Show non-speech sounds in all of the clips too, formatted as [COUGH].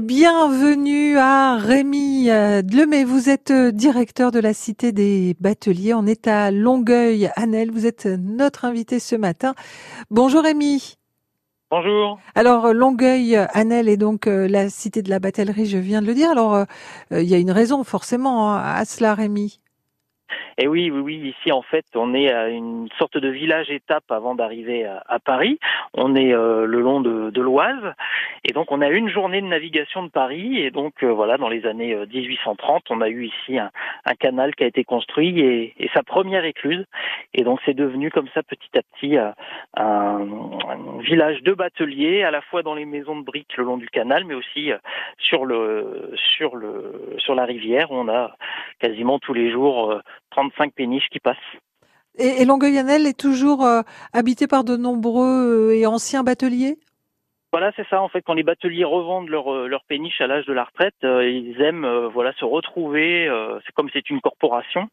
Bienvenue à Rémi Dlemay. Vous êtes directeur de la Cité des Bateliers. On est à Longueuil, Annelle. Vous êtes notre invité ce matin. Bonjour Rémi. Bonjour. Alors Longueuil, Annelle est donc euh, la cité de la batellerie, je viens de le dire. Alors euh, euh, il y a une raison forcément hein, à cela, Rémi. Et oui, oui, oui. Ici, en fait, on est à une sorte de village-étape avant d'arriver à, Paris. On est euh, le long de, de l'Oise, et donc on a une journée de navigation de Paris. Et donc euh, voilà, dans les années 1830, euh, on a eu ici un, canal qui a été construit et, sa première écluse. Et donc c'est devenu comme ça petit à petit un, un, village de bateliers, à la fois dans les maisons de briques le long du canal, mais aussi sur le sur le sur la rivière. On a quasiment tous les jours 35 péniches qui passent. Et, et Longueuil-Annel est toujours euh, habité par de nombreux euh, et anciens bateliers? Voilà, c'est ça. En fait, quand les bateliers revendent leur, euh, leur péniche à l'âge de la retraite, ils aiment voilà se retrouver. c'est comme c'est une corporation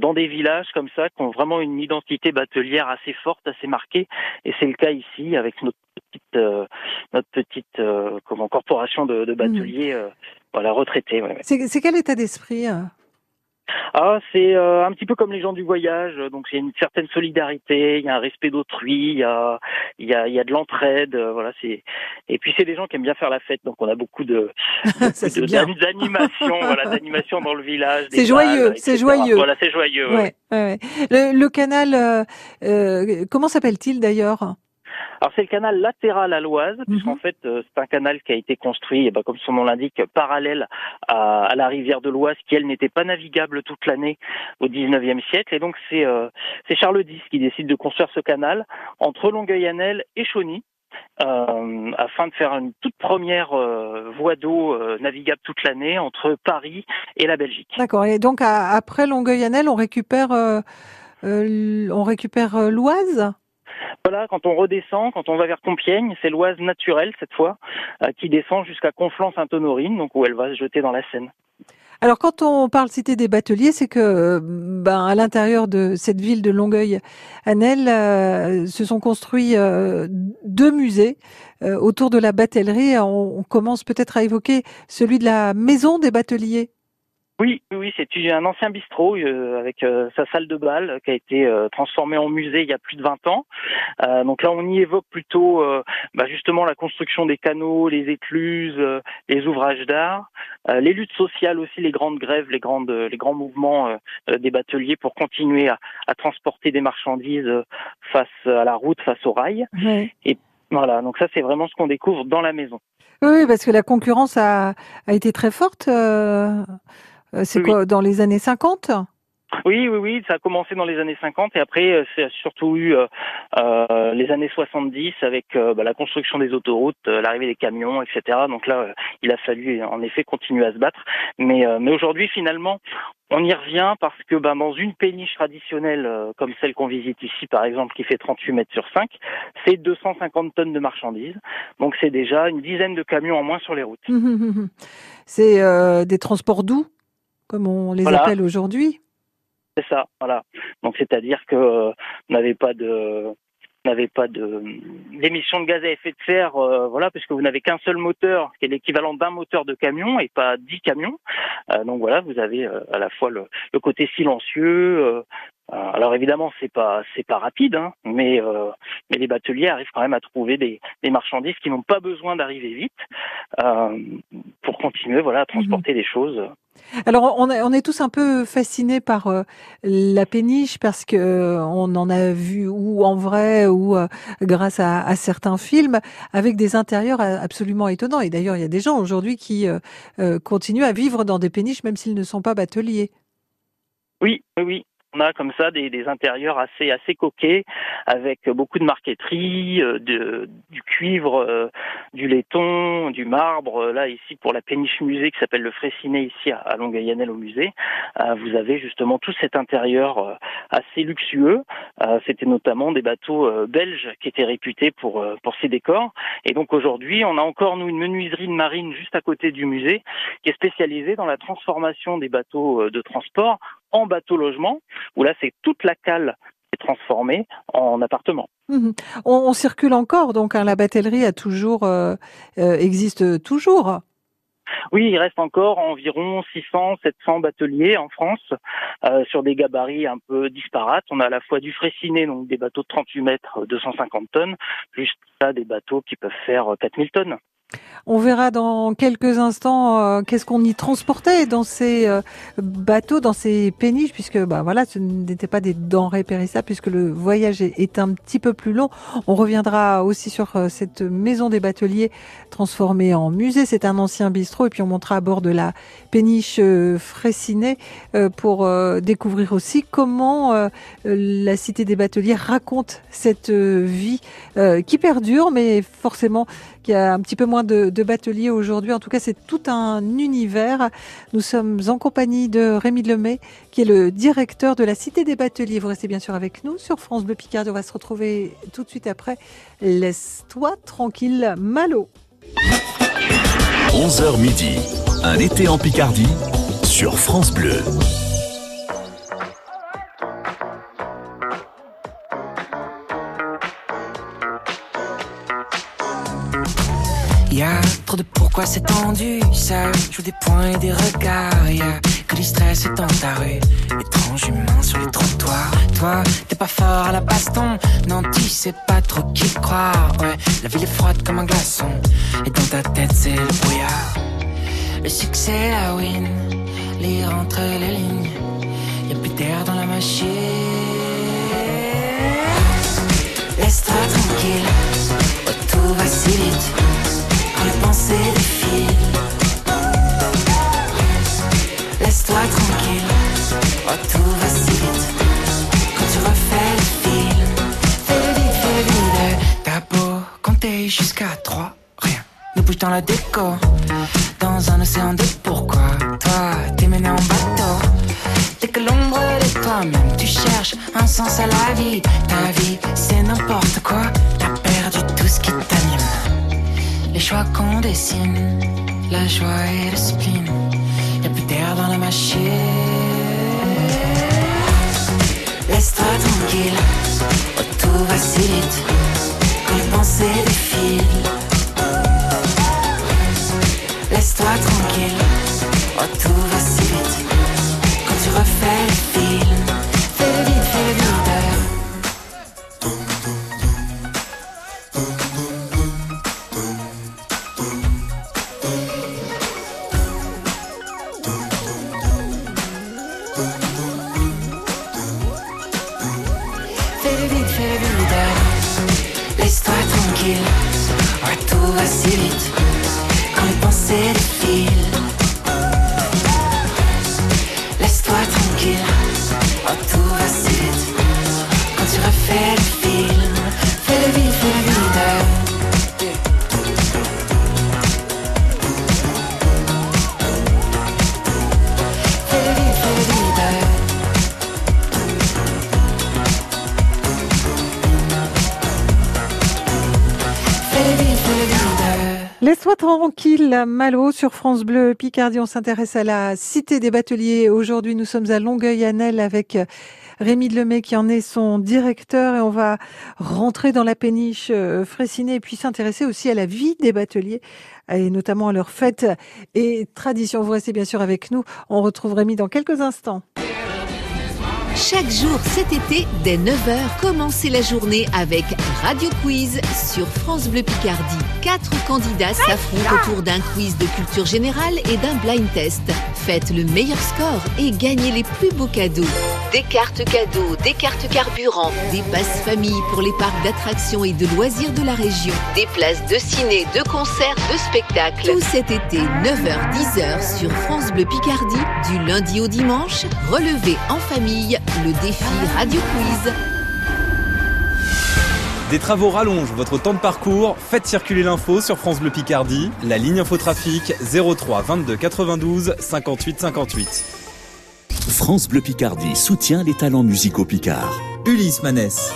dans des villages comme ça qui ont vraiment une identité batelière assez forte, assez marquée. Et c'est le cas ici avec notre petite notre petite comment corporation de, de bateliers mmh. voilà retraités. Ouais, C'est quel état d'esprit ah, c'est euh, un petit peu comme les gens du voyage. Donc, il y a une certaine solidarité, il y a un respect d'autrui, il y a, il y a, il y a de l'entraide. Euh, voilà, c'est. Et puis, c'est des gens qui aiment bien faire la fête. Donc, on a beaucoup de, [LAUGHS] d'animation, voilà, d'animation dans le village. C'est joyeux, c'est joyeux. Voilà, c'est joyeux. Ouais, ouais. Le, le, canal, euh, euh comment s'appelle-t-il d'ailleurs? Alors c'est le canal latéral à l'Oise, mhm. puisqu'en fait euh, c'est un canal qui a été construit, eh ben, comme son nom l'indique, parallèle à, la rivière de l'Oise, qui elle n'était pas navigable toute l'année au 19e siècle. Et donc c'est euh, Charles X qui décide de construire ce canal entre Longueuil-Annel et Chauny. Euh, afin de faire une toute première voie d'eau navigable toute l'année entre Paris et la Belgique. D'accord. Et donc après Longueuil-Annel, on récupère on récupère l'Oise? Voilà, quand on redescend, quand on va vers Compiègne, c'est l'Oise naturelle cette fois, euh, qui descend jusqu'à Conflans-Sainte-Honorine, donc où elle va se jeter dans la Seine. Alors quand on parle cité des bateliers, c'est que ben à l'intérieur de cette ville de Longueuil-Annel euh, se sont construits euh, deux musées autour de la batellerie. on commence peut-être à évoquer celui de la maison des bateliers. Oui, oui, c'est un ancien bistrot euh, avec euh, sa salle de bal euh, qui a été transformée en musée il y a plus de 20 ans. donc là, on y évoque plutôt bah, justement la construction des canaux, les écluses, les ouvrages d'art, les luttes sociales aussi, les grandes grèves, les grandes, les grands mouvements des bateliers pour continuer à, à, transporter des marchandises face à la route, face au rail. Et voilà, donc ça c'est vraiment ce qu'on découvre dans la maison. Oui, parce que la concurrence a, a été très forte. Euh, c'est quoi, dans les années 50 oui, oui, oui, ça a commencé dans les années 50 et après euh, c'est surtout eu euh, euh, les années 70 avec bah, la construction des autoroutes, l'arrivée des camions, etc. Donc là, il a fallu en effet continuer à se battre. Mais, mais aujourd'hui, finalement, on y revient parce que bah, dans une péniche traditionnelle comme celle qu'on visite ici, par exemple, qui fait 38 mètres sur 5, c'est 250 tonnes de marchandises. Donc c'est déjà une dizaine de camions en moins sur les routes. [LAUGHS] c'est des transports doux? Comme on les appelle aujourd'hui. C'est ça, voilà. Donc c'est-à-dire que euh, n'avez pas de n'avez pas de d'émissions de gaz à effet de serre, euh, voilà, puisque vous n'avez qu'un seul moteur, qui est l'équivalent d'un moteur de camion et pas dix camions. Euh, donc voilà, vous avez à la fois le, le côté silencieux, euh, alors évidemment, c'est pas c'est pas rapide, hein, mais euh, mais les bateliers arrivent quand même à trouver des, des marchandises qui n'ont pas besoin d'arriver vite euh, pour continuer, voilà, à transporter des choses. Alors on, on est tous un peu fascinés par la péniche parce que on en a vu ou en vrai ou grâce à, à, certains films avec des intérieurs absolument étonnants. Et d'ailleurs, il y a des gens aujourd'hui qui continuent à vivre dans des péniches même s'ils ne sont pas bateliers. Oui, oui, oui on a comme ça des, des, intérieurs assez assez coquets avec beaucoup de marqueterie, euh, de, du cuivre, euh, du laiton, du marbre. Là ici pour la péniche musée qui s'appelle le Fraissinet ici à, Longueuil-Annel au musée, euh, vous avez justement tout cet intérieur assez luxueux. C'était notamment des bateaux belges qui étaient réputés pour pour ces décors. Et donc aujourd'hui, on a encore nous une menuiserie de marine juste à côté du musée qui est spécialisée dans la transformation des bateaux de transport en bateau logement, où là c'est toute la cale est transformée en appartement. Mhm. On, circule encore, donc hein, la batellerie a toujours euh, euh, existe toujours. Oui, il reste encore environ 600, 700 bateliers en France euh, sur des gabarits un peu disparates. On a à la fois du fréciné, donc des bateaux de 38 mètres, 250 tonnes, plus ça des bateaux qui peuvent faire 4000 tonnes. On verra dans quelques instants euh, qu'est-ce qu'on y transportait dans ces euh, bateaux, dans ces péniches, puisque bah voilà, ce n'était pas des denrées périssables, puisque le voyage est, un petit peu plus long. On reviendra aussi sur euh, cette maison des bateliers transformée en musée. C'est un ancien bistrot, et puis on montera à bord de la péniche Fraissinet pour découvrir aussi comment la cité des bateliers raconte cette vie qui perdure, mais forcément qui a un petit peu moins de, de bateliers aujourd'hui. En tout cas, c'est tout un univers. Nous sommes en compagnie de Rémi Lemay, qui est le directeur de la Cité des Bateliers. Vous restez bien sûr avec nous sur France Bleu Picardie. On va se retrouver tout de suite après. Laisse-toi tranquille, Malo. 11h midi, un été en Picardie sur France Bleu. Trop de pourquoi c'est tendu, ça joue des points et des regards. Y a que du stress dans ta rue, étrange humain sur les trottoirs. Toi, t'es pas fort à la baston, non tu sais pas trop qui croire. Ouais, la ville est froide comme un glaçon, et dans ta tête c'est le brouillard. Le succès, la win, lire entre les lignes, y a plus d'air dans la machine. Laisse-toi tranquille, tout va si vite Dans un océan de pourquoi, toi t'es mené en bateau. Dès que l'ombre de toi-même, tu cherches un sens à la vie. Ta vie, c'est n'importe quoi, t'as perdu tout ce qui t'anime les choix qu'on dessine, la joie et le spleen. Y'a plus d'air dans la machine. Laisse-toi tranquille, tout va si vite. Quand les pensées défilent. Laisse-toi tranquille, oh, tout va si vite. Quand tu refais tranquille, Malo sur France Bleu Picardie. On s'intéresse à la Cité des Bateliers. Aujourd'hui, nous sommes à Longueuil-Annel avec Rémi Lemay qui en est son directeur et on va rentrer dans la péniche euh, Fraissinet et puis s'intéresser aussi à la vie des bateliers et notamment à leurs fêtes et traditions. Vous restez bien sûr avec nous. On retrouve Rémi dans quelques instants. Chaque jour cet été, dès 9h, commencez la journée avec Radio Quiz sur France Bleu Picardie. Quatre candidats s'affrontent autour d'un quiz de culture générale et d'un blind test. Faites le meilleur score et gagnez les plus beaux cadeaux. Des cartes cadeaux, des cartes carburant, des passes famille pour les parcs d'attractions et de loisirs de la région, des places de ciné, de concerts, de spectacles. Tout cet été, 9h-10h sur France Bleu Picardie, du lundi au dimanche, relevez en famille le défi Radio Quiz. Des travaux rallongent votre temps de parcours. Faites circuler l'info sur France Bleu Picardie. La ligne infotrafic 03 22 92 58 58. France Bleu Picardie soutient les talents musicaux picards. Ulysse Manès.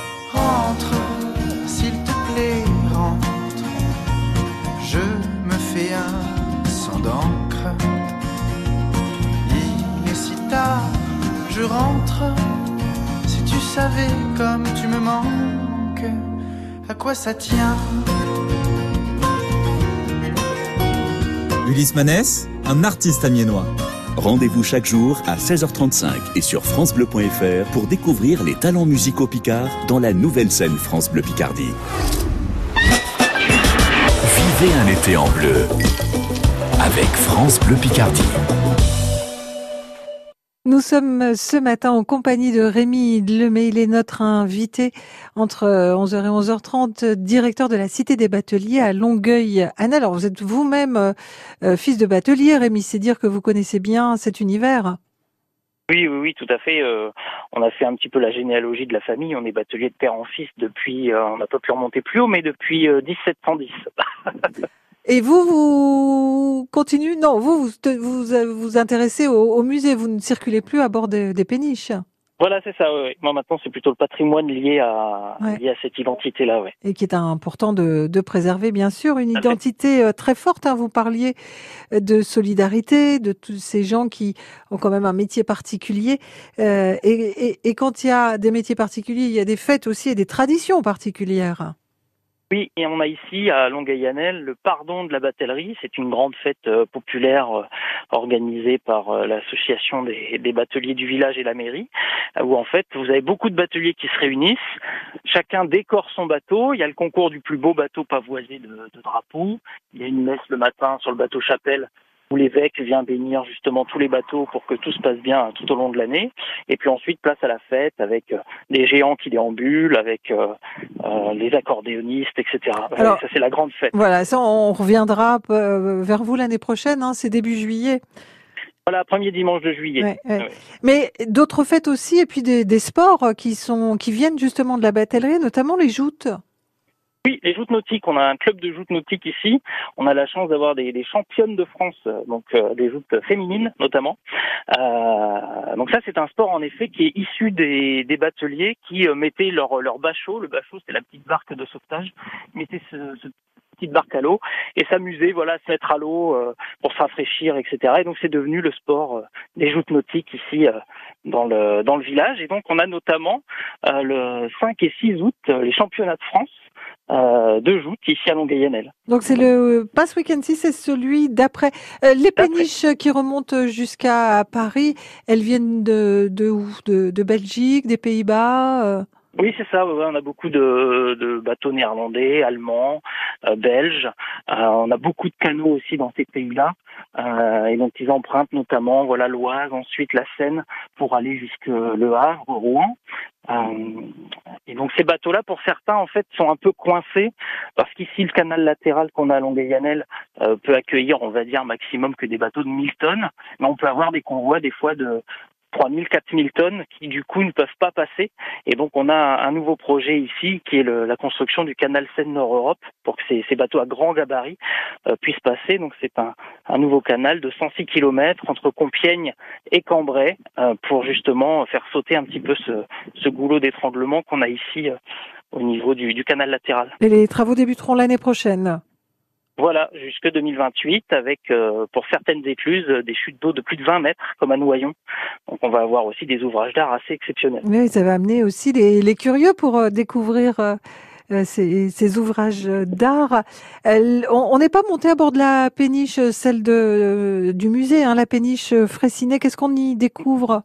Je rentre tu savais comme tu me manques, à quoi ça tient? Ulysse Manès un artiste amiénois. Rendez-vous chaque jour à 16h35 et sur francebleu.fr pour découvrir les talents musicaux picards dans la nouvelle scène France Bleu Picardie. Vivez un été en bleu avec France Bleu Picardie. Nous sommes ce matin en compagnie de Rémi Lemay. Il est notre invité entre 11h et 11h30, directeur de la Cité des Bateliers à Longueuil. Anna, alors vous êtes vous-même euh, fils de batelier, Rémi. C'est dire que vous connaissez bien cet univers. Oui, oui, oui, tout à fait. Euh, on a fait un petit peu la généalogie de la famille. On est batelier de père en fils depuis, euh, on n'a pas pu remonter plus haut, mais depuis 1710. [LAUGHS] Et vous, vous continuez? Non, vous vous vous, vous intéressez au, au, musée. Vous ne circulez plus à bord des, des péniches. Voilà, c'est ça. Ouais. Moi, maintenant, c'est plutôt le patrimoine lié à ouais. lié à cette identité-là, ouais. Et qui est important de, de préserver, bien sûr, une identité euh, très forte. Hein. Vous parliez de solidarité, de tous ces gens qui ont quand même un métier particulier. Euh, et, et, et quand il y a des métiers particuliers, il y a des fêtes aussi et des traditions particulières. Oui, et on a ici à Longueuil-Annel le pardon de la batellerie. C'est une grande fête euh, populaire euh, organisée par euh, l'association des, des, bateliers du village et la mairie, où en fait vous avez beaucoup de bateliers qui se réunissent. Chacun décore son bateau. Il y a le concours du plus beau bateau pavoisé de, de drapeaux. Il y a une messe le matin sur le bateau Chapelle où l'évêque vient bénir justement tous les bateaux pour que tout se passe bien tout au long de l'année. Et puis ensuite, place à la fête avec euh, des géants qui déambulent, avec euh, euh, les accordéonistes, etc. Alors, ça, c'est la grande fête. Voilà, ça, on reviendra euh, vers vous l'année prochaine, hein, c'est début juillet. Voilà, premier dimanche de juillet. Ouais, ouais. Ouais. Mais d'autres fêtes aussi, et puis des, des, sports qui sont qui viennent justement de la batellerie, notamment les joutes. Oui, les joutes nautiques. On a un club de joutes nautiques ici. On a la chance d'avoir des, des, championnes de France, donc euh, des joutes féminines notamment. Euh, donc ça, c'est un sport en effet qui est issu des, des bateliers qui euh, mettaient leur, leur bachot. Le bachot, c'est la petite barque de sauvetage. Ils mettaient ce, ce petite barque à l'eau et s'amuser, voilà, se mettre à l'eau euh, pour se rafraîchir, etc. Et donc c'est devenu le sport euh, des joutes nautiques ici euh, dans le dans le village. Et donc on a notamment le 5 et 6 août les championnats de France euh, de joutes ici à Longueuil-Annel. Donc c'est le pas ce week-end ci, c'est celui d'après. Euh, les péniches qui remontent jusqu'à Paris, elles viennent de de où? De, de, Belgique, des Pays-Bas. Euh... Oui, c'est ça. Ouais, on a beaucoup de, de bateaux néerlandais, allemands, euh, belges. Euh, on a beaucoup de canaux aussi dans ces pays-là. Euh, et donc ils empruntent notamment voilà l'Oise, ensuite la Seine pour aller jusque Le Havre, Rouen. Euh, et donc ces bateaux-là, pour certains, en fait, sont un peu coincés parce qu'ici le canal latéral qu'on a à Longueuil-Annel euh, peut accueillir, on va dire, maximum que des bateaux de 1000 tonnes, mais on peut avoir des convois des fois de 3000, 4000 tonnes qui du coup ne peuvent pas passer. Et donc on a un nouveau projet ici qui est le, la construction du canal Seine-Nord-Europe pour que ces, ces, bateaux à grand gabarit euh, puissent passer. Donc c'est un, un, nouveau canal de 106 km entre Compiègne et Cambrai euh, pour justement faire sauter un petit peu ce, ce goulot d'étranglement qu'on a ici euh, au niveau du, du canal latéral. Et les travaux débuteront l'année prochaine voilà, jusque 2028, avec euh, pour certaines écluses des chutes d'eau de plus de 20 mètres, comme à Noyon. Donc on va avoir aussi des ouvrages d'art assez exceptionnels. Oui, ça va amener aussi les, curieux pour euh, découvrir euh, ces, ouvrages d'art. On n'est pas monté à bord de la péniche, celle du musée, hein, la péniche Fraissinet. Qu'est-ce qu'on y découvre?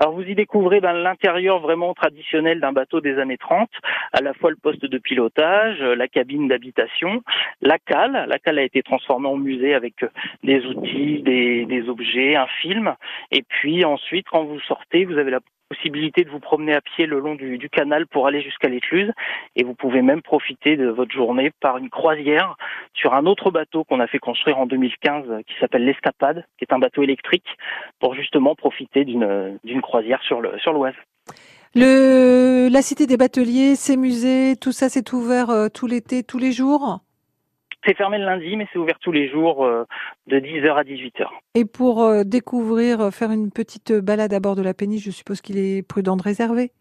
Alors vous y découvrez ben, l'intérieur vraiment traditionnel d'un bateau des années 30, à la fois le poste de pilotage, la cabine d'habitation, la cale. La cale a été transformée en musée avec des outils, des, des objets, un film. Et puis ensuite, quand vous sortez, vous avez la possibilité de vous promener à pied le long du, canal pour aller jusqu'à l'écluse et vous pouvez même profiter de votre journée par une croisière sur un autre bateau qu'on a fait construire en 2015 qui s'appelle l'Escapade, qui est un bateau électrique pour justement profiter d'une d'une croisière sur le sur l'Oise. Le la cité des bateliers, ces musées, tout ça c'est ouvert euh, tout l'été, tous les jours? C'est fermé le lundi, mais c'est ouvert tous les jours euh, de 10h à 18h. Et pour euh, découvrir, euh, faire une petite balade à bord de la péniche, je suppose qu'il est prudent de réserver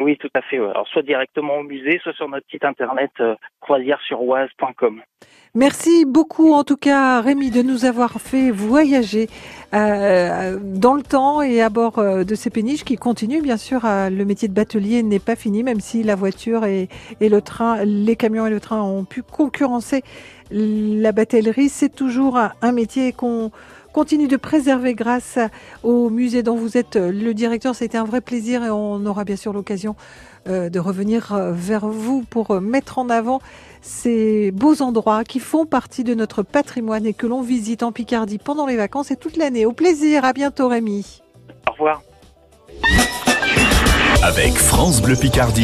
oui, tout à fait. Alors, soit directement au musée, soit sur notre site internet euh, croisièresuroise.com. Merci beaucoup, en tout cas, Rémi, de nous avoir fait voyager euh, dans le temps et à bord euh, de ces péniches qui continuent. Bien sûr, euh, le métier de batelier n'est pas fini, même si la voiture et, le train, les camions et le train ont pu concurrencer la batellerie, c'est toujours un métier qu'on continue de préserver grâce au musée dont vous êtes le directeur. C'était un vrai plaisir et on aura bien sûr l'occasion euh, de revenir euh, vers vous pour euh, mettre en avant ces beaux endroits qui font partie de notre patrimoine et que l'on visite en Picardie pendant les vacances et toute l'année. Au plaisir, à bientôt Rémi. Au revoir. Avec France Bleu Picardie.